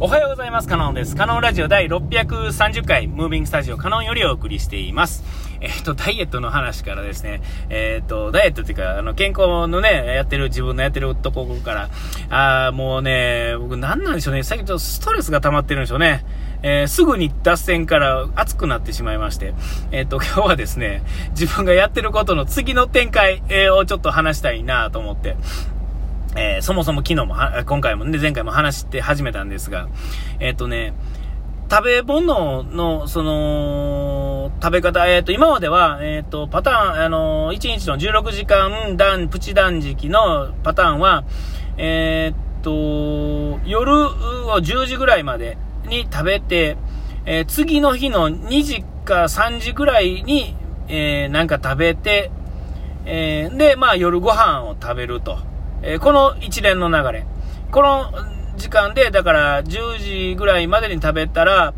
おはようございます。カノンです。カノンラジオ第630回、ムービングスタジオカノンよりお送りしています。えっ、と、ダイエットの話からですね、えっ、と、ダイエットっていうか、あの、健康のね、やってる、自分のやってるとこから、あーもうね、僕なんなんでしょうね、最近ちょっとストレスが溜まってるんでしょうね。えー、すぐに脱線から熱くなってしまいまして、えっ、と、今日はですね、自分がやってることの次の展開、えをちょっと話したいなと思って、えー、そもそも昨日も今回もね、前回も話して始めたんですが、えっ、ー、とね、食べ物の、その、食べ方、えっ、ー、と、今までは、えっ、と、パターン、あの1日の16時間断、プチ断食のパターンは、えっと、夜を10時ぐらいまでに食べて、え次の日の2時か3時ぐらいに、えなんか食べて、えで、まあ夜ご飯を食べると。えー、この一連の流れ。この時間で、だから10時ぐらいまでに食べたら、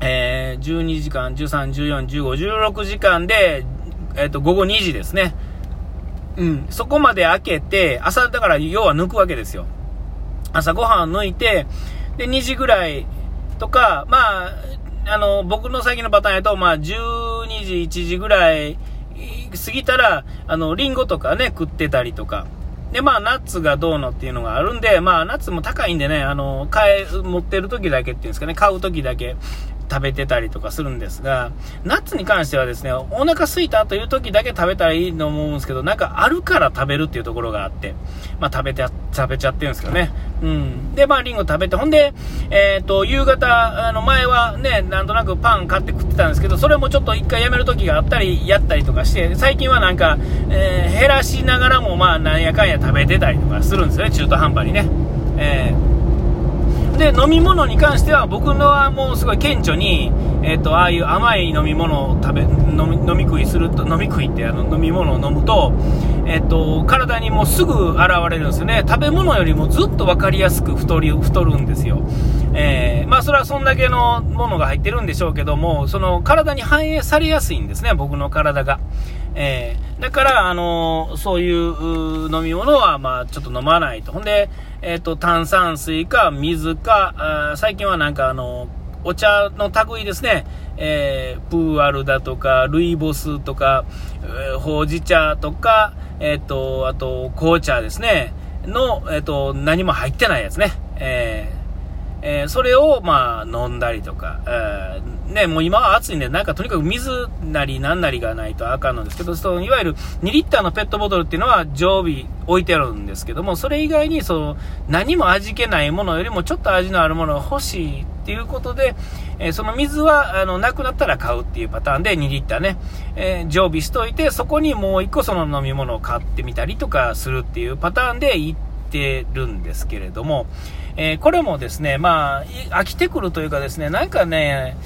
えー、12時間、13、14、15、16時間で、えっ、ー、と、午後2時ですね。うん、そこまで開けて、朝、だから要は抜くわけですよ。朝ごはん抜いて、で、2時ぐらいとか、まあ、あの、僕の最近のパターンやと、まあ、12時、1時ぐらい過ぎたら、あの、リンゴとかね、食ってたりとか、で、まあ、ナッツがどうのっていうのがあるんで、まあ、ナッツも高いんでね、あの、買え、持ってる時だけっていうんですかね、買う時だけ。食べてたりとかするんですが、ナッツに関してはですね、お腹空いたという時だけ食べたらいいと思うんですけど、なんかあるから食べるっていうところがあって、まあ、食べて、食べちゃってるんですけどね。うん。で、まあ、リンゴ食べて、ほんで、えっ、ー、と、夕方、あの、前はね、なんとなくパン買って食ってたんですけど、それもちょっと一回やめる時があったり、やったりとかして、最近はなんか、えー、減らしながらも、まあ、なんやかんや食べてたりとかするんですよね、中途半端にね。えーで、飲み物に関しては、僕のはもうすごい顕著に、えっ、と、ああいう甘い飲み物を食べ、飲み飲み食いすると、飲み食いってあの飲み物を飲むと、えっ、と、体にもうすぐ現れるんですよね。食べ物よりもずっと分かりやすく太り、太るんですよ。えー、まあそれはそんだけのものが入ってるんでしょうけども、その体に反映されやすいんですね、僕の体が。えー、だから、あのそういう飲み物は、まあちょっと飲まないと。ほんで、えっ、ー、と、炭酸水か水か、あ最近はなんかあの、お茶の類ですね、えー、プーアルだとか、ルイボスとか、えー、ほうじ茶とか、えっ、と、あと、紅茶ですね、の、えっ、と、何も入ってないやつね。ええー、それを、まあ、飲んだりとか、えー、ね、もう今は暑いんで、なんかとにかく水なりなんなりがないとあかんのですけど、そのいわゆる2リッターのペットボトルっていうのは常備置いてあるんですけども、それ以外に、その、何も味気ないものよりもちょっと味のあるものが欲しいっていうことで、えー、その水は、あの、なくなったら買うっていうパターンで2リッターね、え常備しといて、そこにもう1個その飲み物を買ってみたりとかするっていうパターンで行ってるんですけれども、えー、これもですね、まあ、飽きてくるというかですね、なんかね、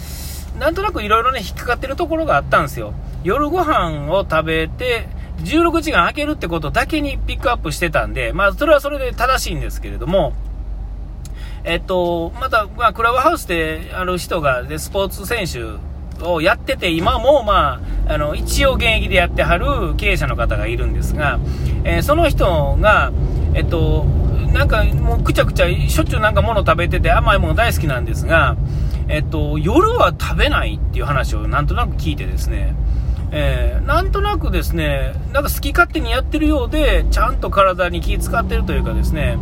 なんとなくいろいろね、引っかかってるところがあったんですよ。夜ご飯を食べて、16時間空けるってことだけにピックアップしてたんで、まあ、それはそれで正しいんですけれども、えっと、また、まあ、クラブハウスである人が、で、スポーツ選手をやってて、今も、まあ、あの、一応現役でやってはる経営者の方がいるんですが、えー、その人が、えっと、なんかもうくちゃくちゃしょっちゅうなんか物食べてて甘いもの大好きなんですが、えっと、夜は食べないっていう話をなんとなく聞いてですね、えー、なんとなくですね、なんか好き勝手にやってるようで、ちゃんと体に気使ってるというかですね、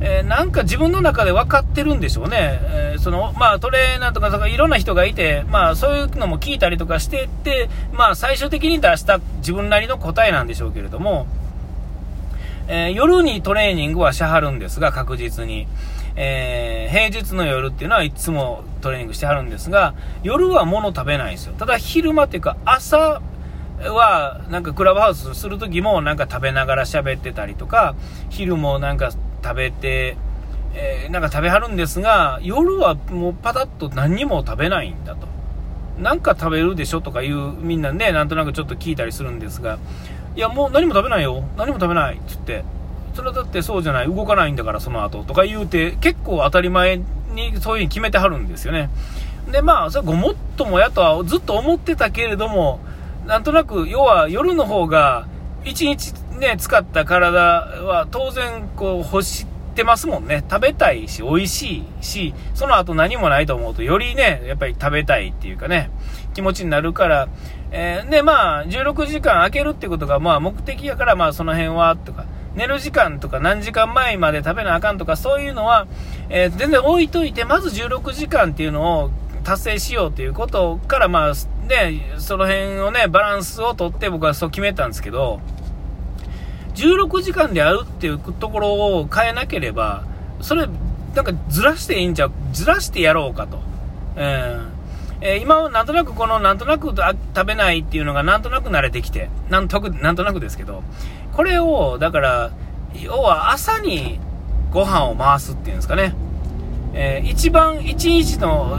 えー、なんか自分の中で分かってるんでしょうね。えー、その、まあトレーナーとか、かいろんな人がいて、まあそういうのも聞いたりとかしてって、まあ最終的に出した自分なりの答えなんでしょうけれども、えー、夜にトレーニングはしはるんですが、確実に。えー、平日の夜っていうのはいつもトレーニングしてはるんですが、夜は物食べないんですよ。ただ昼間っていうか朝はなんかクラブハウスするときもなんか食べながら喋ってたりとか、昼もなんか食べて、えー、なんか食べはるんですが、夜はもうパタッと何にも食べないんだと。なんか食べるでしょとかいう、みんなね、なんとなくちょっと聞いたりするんですが、いや、もう何も食べないよ。何も食べない。っつって。それはだってそうじゃない。動かないんだから、その後。とか言うて、結構当たり前にそういう風に決めてはるんですよね。で、まあ、それごもっともやとはずっと思ってたけれども、なんとなく、要は夜の方が、1日ね、使った体は当然、こう、欲しってますもんね。食べたいし、美味しいし、その後何もないと思うと、よりね、やっぱり食べたいっていうかね、気持ちになるから、えー、で、まあ、16時間空けるってことが、まあ、目的やから、まあ、その辺は、とか、寝る時間とか何時間前まで食べなあかんとか、そういうのは、えー、全然置いといて、まず16時間っていうのを達成しようということから、まあ、ね、その辺をね、バランスをとって僕はそう決めたんですけど、16時間でやるっていうところを変えなければ、それ、なんかずらしていいんじゃ、ずらしてやろうかと。えーえー、今はなんとなくこのなんとなく食べないっていうのがなんとなく慣れてきて、なんとなんとなくですけど、これを、だから、要は朝にご飯を回すっていうんですかね。えー、一番、一日の、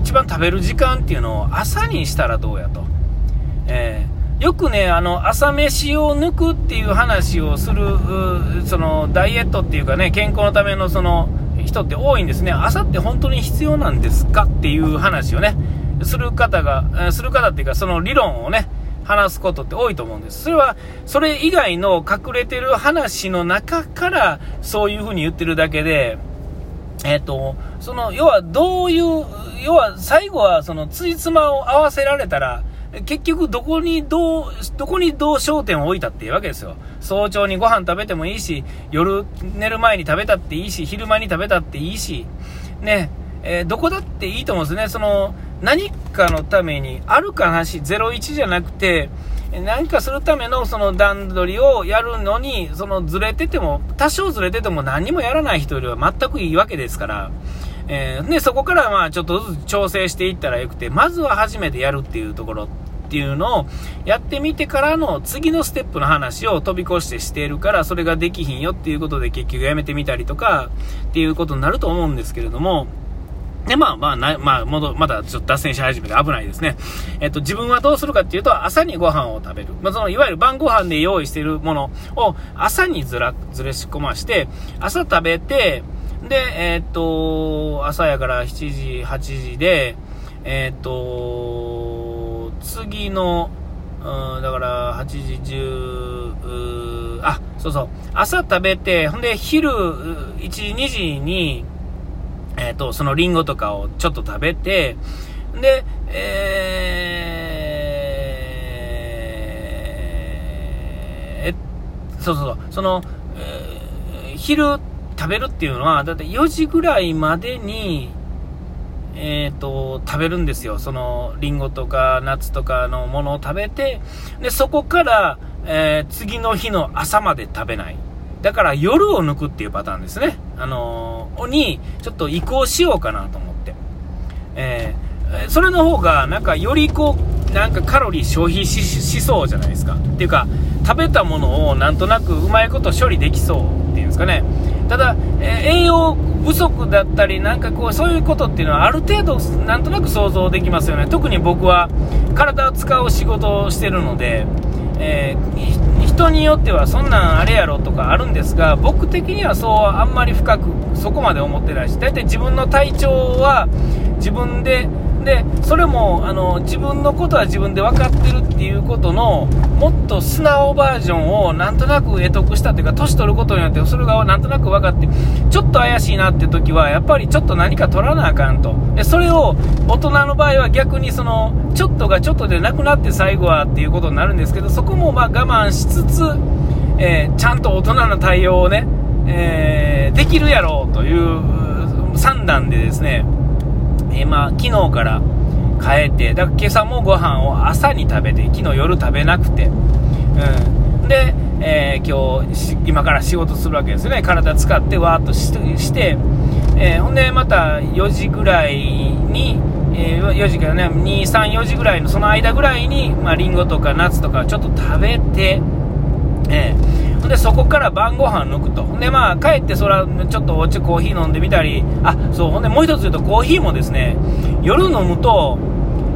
一番食べる時間っていうのを朝にしたらどうやと。えーよくね、あの、朝飯を抜くっていう話をする、その、ダイエットっていうかね、健康のためのその、人って多いんですね。朝って本当に必要なんですかっていう話をね、する方が、する方っていうか、その理論をね、話すことって多いと思うんです。それは、それ以外の隠れてる話の中から、そういう風に言ってるだけで、えっ、と、その、要はどういう、要は最後はその、ついつまを合わせられたら、結局どこにどう、どこにどう焦点を置いたっていうわけですよ。早朝にご飯食べてもいいし、夜寝る前に食べたっていいし、昼間に食べたっていいし、ね、えー、どこだっていいと思うんですね。その、何かのために、あるかなし、01じゃなくて、何かするためのその段取りをやるのに、そのずれてても、多少ずれてても何もやらない人よりは全くいいわけですから、えー、で、そこからまあちょっとずつ調整していったらよくて、まずは初めてやるっていうところっていうのをやってみてからの次のステップの話を飛び越してしているから、それができひんよっていうことで結局やめてみたりとかっていうことになると思うんですけれども、で、まあまあな、まあ、まだちょっと脱線し始めて危ないですね。えっと、自分はどうするかっていうと、朝にご飯を食べる。まあ、その、いわゆる晩ご飯で用意しているものを朝にずら、ずれし込まして、朝食べて、で、えー、っと、朝やから7時、8時で、えー、っと、次の、うん、だから8時10、あ、そうそう、朝食べて、ほんで昼1時、2時に、えっ、と、そのリンゴとかをちょっと食べて、で、えー、そうそうそう、その、えー、昼食べるっていうのは、だって4時ぐらいまでに、え、ー、と、食べるんですよ。その、リンゴとか、ナッツとかのものを食べて、で、そこから、えー、次の日の朝まで食べない。だから夜を抜くっていうパターンですね。あのー、に、ちょっと移行しようかなと思って。えー、それの方が、なんかよりこう、なんかカロリー消費しそうじゃないですか。っていうか、食べたものをなんとなくうまいこと処理できそうっていうんですかね。ただ、え栄養不足だったり、なんかこう、そういうことっていうのはある程度、なんとなく想像できますよね。特に僕は体を使う仕事をしてるので、えー、人によってはそんなんあれやろとかあるんですが、僕的にはそうあんまり深くそこまで思ってないし、大体自分の体調は自分でで、それも、あの、自分のことは自分で分かってるっていうことの、もっと素直バージョンをなんとなく得得したというか、年取ることによって、それがなんとなく分かって、ちょっと怪しいなって時は、やっぱりちょっと何か取らなあかんと。で、それを、大人の場合は逆にその、ちょっとがちょっとでなくなって最後はっていうことになるんですけど、そこもま我慢しつつ、えー、ちゃんと大人の対応をね、えー、できるやろうという算段でですね、え、ま、昨日から変えて、だから今朝もご飯を朝に食べて、昨日夜食べなくて、うん。で、えー、今日、今から仕事するわけですね。体使ってわーっとして、えー、ほんでまた4時ぐらいに、えー、4時からね、2、3、4時ぐらいの、その間ぐらいに、まあ、リンゴとかナッツとかちょっと食べて、えーで、そこから晩ご飯抜くと。で、まあ、帰ってそら、ちょっとおちコーヒー飲んでみたり、あ、そう、ほんで、もう一つ言うと、コーヒーもですね、夜飲むと、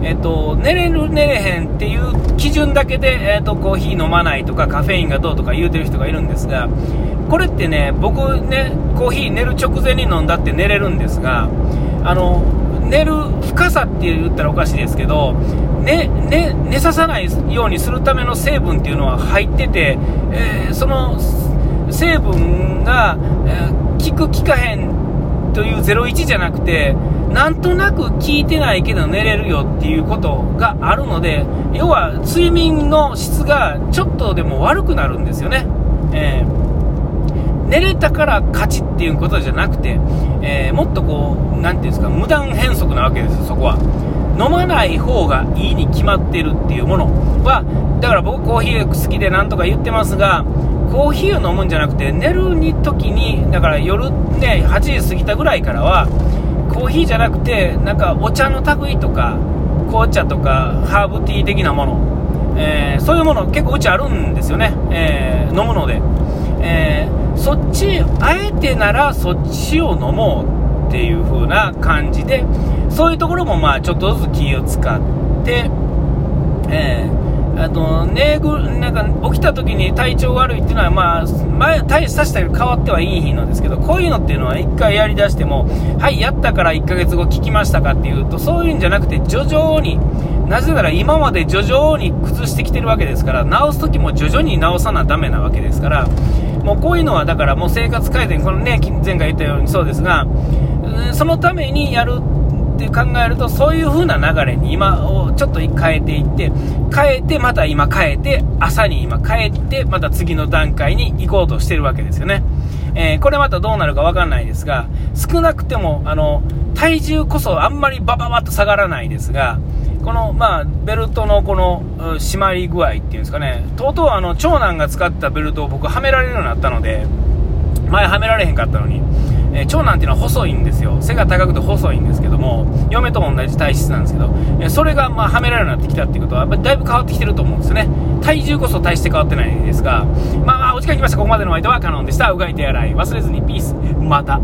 えっと、寝れる、寝れへんっていう基準だけで、えっと、コーヒー飲まないとか、カフェインがどうとか言うてる人がいるんですが、これってね、僕ね、コーヒー寝る直前に飲んだって寝れるんですが、あの、寝る深さって言ったらおかしいですけど、ね、ね、寝ささないようにするための成分っていうのは入ってて、えー、その成分が、えー、聞く聞かへんという01じゃなくて、なんとなく聞いてないけど寝れるよっていうことがあるので、要は睡眠の質がちょっとでも悪くなるんですよね。えー、寝れたから勝ちっていうことじゃなくて、えー、もっとこう、なんていうんですか、無断変則なわけですよ、そこは。飲まない方がいいに決まってるっていうものは、だから僕コーヒー好きでなんとか言ってますが、コーヒーを飲むんじゃなくて、寝る時に、だから夜ね、8時過ぎたぐらいからは、コーヒーじゃなくて、なんかお茶の類とか、紅茶とか、ハーブティー的なもの、えー、そういうもの結構うちあるんですよね、えー、飲むので。えー、そっち、あえてならそっちを飲もうっていう風な感じで、そういうところもまあちょっとずつ気を使って、えーあと、ねぐ、なんか、起きた時に体調悪いっていうのは、まあ、前、大したしたけど変わってはいい日なんですけど、こういうのっていうのは一回やりだしても、はい、やったから1ヶ月後聞きましたかっていうと、そういうんじゃなくて、徐々に、なぜなら今まで徐々に崩してきてるわけですから、直す時も徐々に直さなダメなわけですから、もうこういうのはだからもう生活改善、このね、前回言ったようにそうですが、そのためにやるって考えると、そういう風な流れに今をちょっと変えていって、変えて、また今変えて、朝に今変えて、また次の段階に行こうとしてるわけですよね。えー、これまたどうなるかわかんないですが、少なくても、あの、体重こそあんまりバババッと下がらないですが、この、まあ、ベルトのこの締まり具合っていうんですかね、とうとうあの、長男が使ったベルトを僕はめられるようになったので、前はめられへんかったのに、えー、長男っていうのは細いんですよ。背が高くて細いんですけども、嫁と同じ体質なんですけど、えー、それがまあはめられるようになってきたっていうことは、やっぱりだいぶ変わってきてると思うんですよね。体重こそ大して変わってないんですが、まあ、お時間きました。ここまでの間はカノンでした。うがい手洗い忘れずにピース。また。